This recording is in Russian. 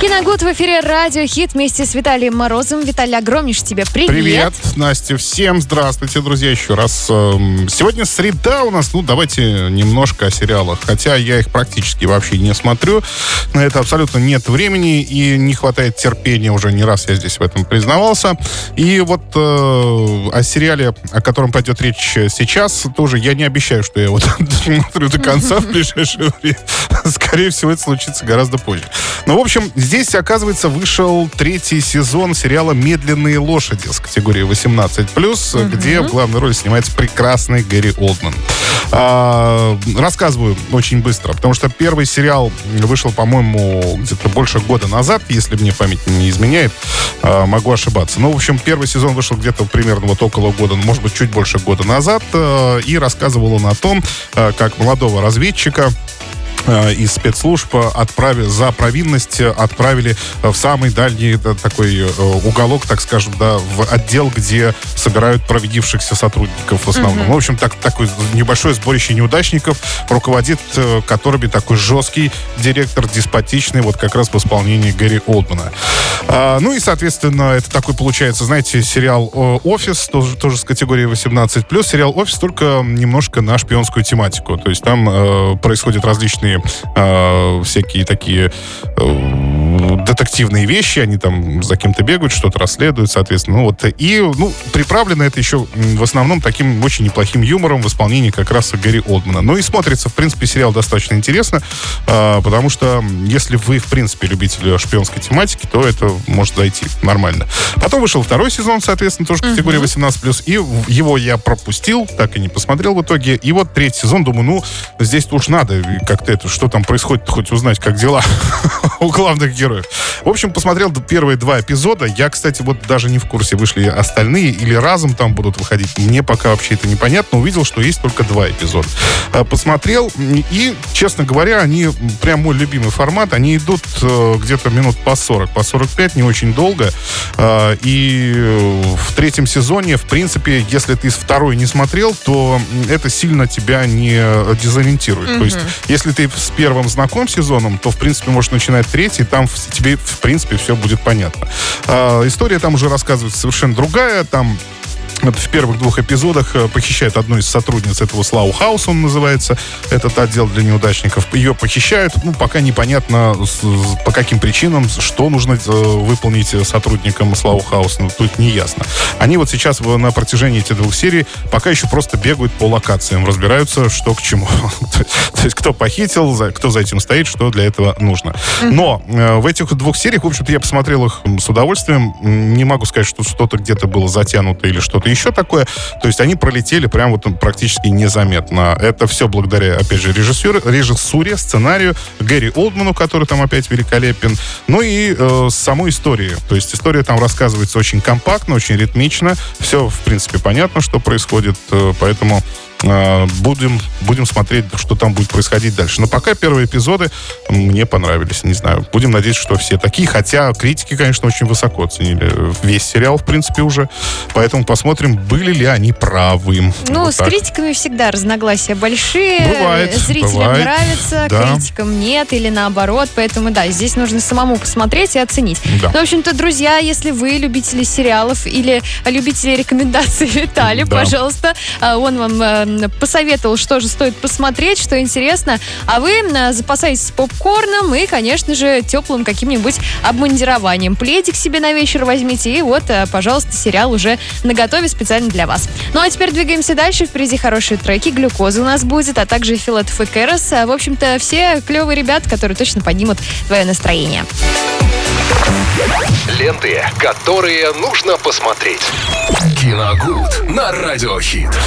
Киногуд в эфире Радио Хит вместе с Виталием Морозом. Виталий, огромнейший тебе привет. Привет, Настя. Всем здравствуйте, друзья, еще раз. Эм, Сегодня среда у нас, ну, давайте немножко о сериалах. Хотя я их практически вообще не смотрю. На это абсолютно нет времени и не хватает терпения. Уже не раз я здесь в этом признавался. И вот э, о сериале, о котором пойдет речь сейчас, тоже я не обещаю, что я его смотрю до конца в ближайшее время. Скорее всего, это случится гораздо позже. Ну, в общем, здесь, оказывается, вышел третий сезон сериала «Медленные лошади» с категории 18+, где в главной роли снимается прекрасный Гэри Олдман. А, рассказываю очень быстро, потому что первый сериал вышел, по-моему, где-то больше года назад, если мне память не изменяет, а, могу ошибаться. Ну, в общем, первый сезон вышел где-то примерно вот около года, ну, может быть, чуть больше года назад, а, и рассказывал он о том, а, как молодого разведчика из спецслужб отправили, за провинность отправили в самый дальний да, такой э, уголок, так скажем, да, в отдел, где собирают проведившихся сотрудников в основном. Ну, в общем, так, такое небольшое сборище неудачников, руководит э, которыми такой жесткий директор, деспотичный, вот как раз в исполнении Гэри Олдмана. А, ну и, соответственно, это такой получается, знаете, сериал э, «Офис», тоже, тоже с категории 18+. Сериал «Офис» только немножко на шпионскую тематику. То есть там э, происходят различные э, всякие такие э, детективные вещи, они там за кем-то бегают, что-то расследуют, соответственно. Ну, вот, и, ну, приправлено это еще в основном таким очень неплохим юмором в исполнении как раз Гэри Олдмана. Ну и смотрится, в принципе, сериал достаточно интересно, э, потому что если вы, в принципе, любитель шпионской тематики, то это может зайти нормально. Потом вышел второй сезон, соответственно, тоже категория 18+, и его я пропустил, так и не посмотрел в итоге. И вот третий сезон, думаю, ну, здесь уж надо как-то это, что там происходит, хоть узнать, как дела у главных героев. В общем, посмотрел первые два эпизода. Я, кстати, вот даже не в курсе, вышли ли остальные или разом там будут выходить. Мне пока вообще это непонятно. Увидел, что есть только два эпизода. А, Посмотрел, и, честно говоря, они прям мой любимый формат. Они идут э, где-то минут по 40, по 45, не очень долго. А, И э, в третьем сезоне, в принципе, если ты с второй не смотрел, то это сильно тебя не э, дезориентирует. То есть, если ты с первым знаком сезоном, то, в принципе, можешь начинать третий, там в- тебе, в принципе, все будет понятно. А, История там уже рассказывается совершенно другая, там в первых двух эпизодах э, похищают одну из сотрудниц этого Слау Хаус, он называется, этот отдел для неудачников. Ее похищают, ну, пока непонятно по каким причинам, что нужно э, выполнить э, сотрудникам Слау Хаус, ну, тут не ясно. Они вот сейчас на протяжении этих двух серий пока еще просто бегают по локациям, разбираются, что к чему. То есть- То есть кто похитил, кто за этим стоит, что для этого нужно. Но в этих двух сериях, в общем-то, я посмотрел их с удовольствием. Не могу сказать, что что-то где-то было затянуто или что-то еще такое. То есть они пролетели прям вот практически незаметно. Это все благодаря, опять же, режиссер, режиссуре, сценарию, Гэри Олдману, который там опять великолепен, ну и э, самой истории. То есть история там рассказывается очень компактно, очень ритмично. Все, в принципе, понятно, что происходит, э, поэтому будем, будем смотреть, что там будет происходить дальше. Но пока первые эпизоды мне понравились. Не знаю, будем надеяться, что все такие. Хотя критики, конечно, очень высоко оценили весь сериал, в принципе, уже. Поэтому посмотрим, были ли они правы. Ну, Вот с так. критиками всегда разногласия большие. Бывает, Зрителям бывает, нравится, да. критикам нет, или наоборот. Поэтому, да, здесь нужно самому посмотреть и оценить. Да. Ну, в общем-то, друзья, если вы любители сериалов или любители рекомендаций Виталия, Да. пожалуйста, а, он вам э, посоветовал, что же стоит посмотреть, что интересно. А вы запасайтесь попкорном и, конечно же, теплым каким-нибудь обмундированием. Пледик себе на вечер возьмите, и вот, э, пожалуйста, сериал уже наготове специально для вас. Ну, а теперь двигаемся дальше. Впереди хорошие треки, глюкоза у нас будет, а также Филатов и Кэрос. А, В общем-то, все клевые ребята, которые точно поднимут твое настроение. Ленты, которые нужно посмотреть. Киногуд на Радиохит.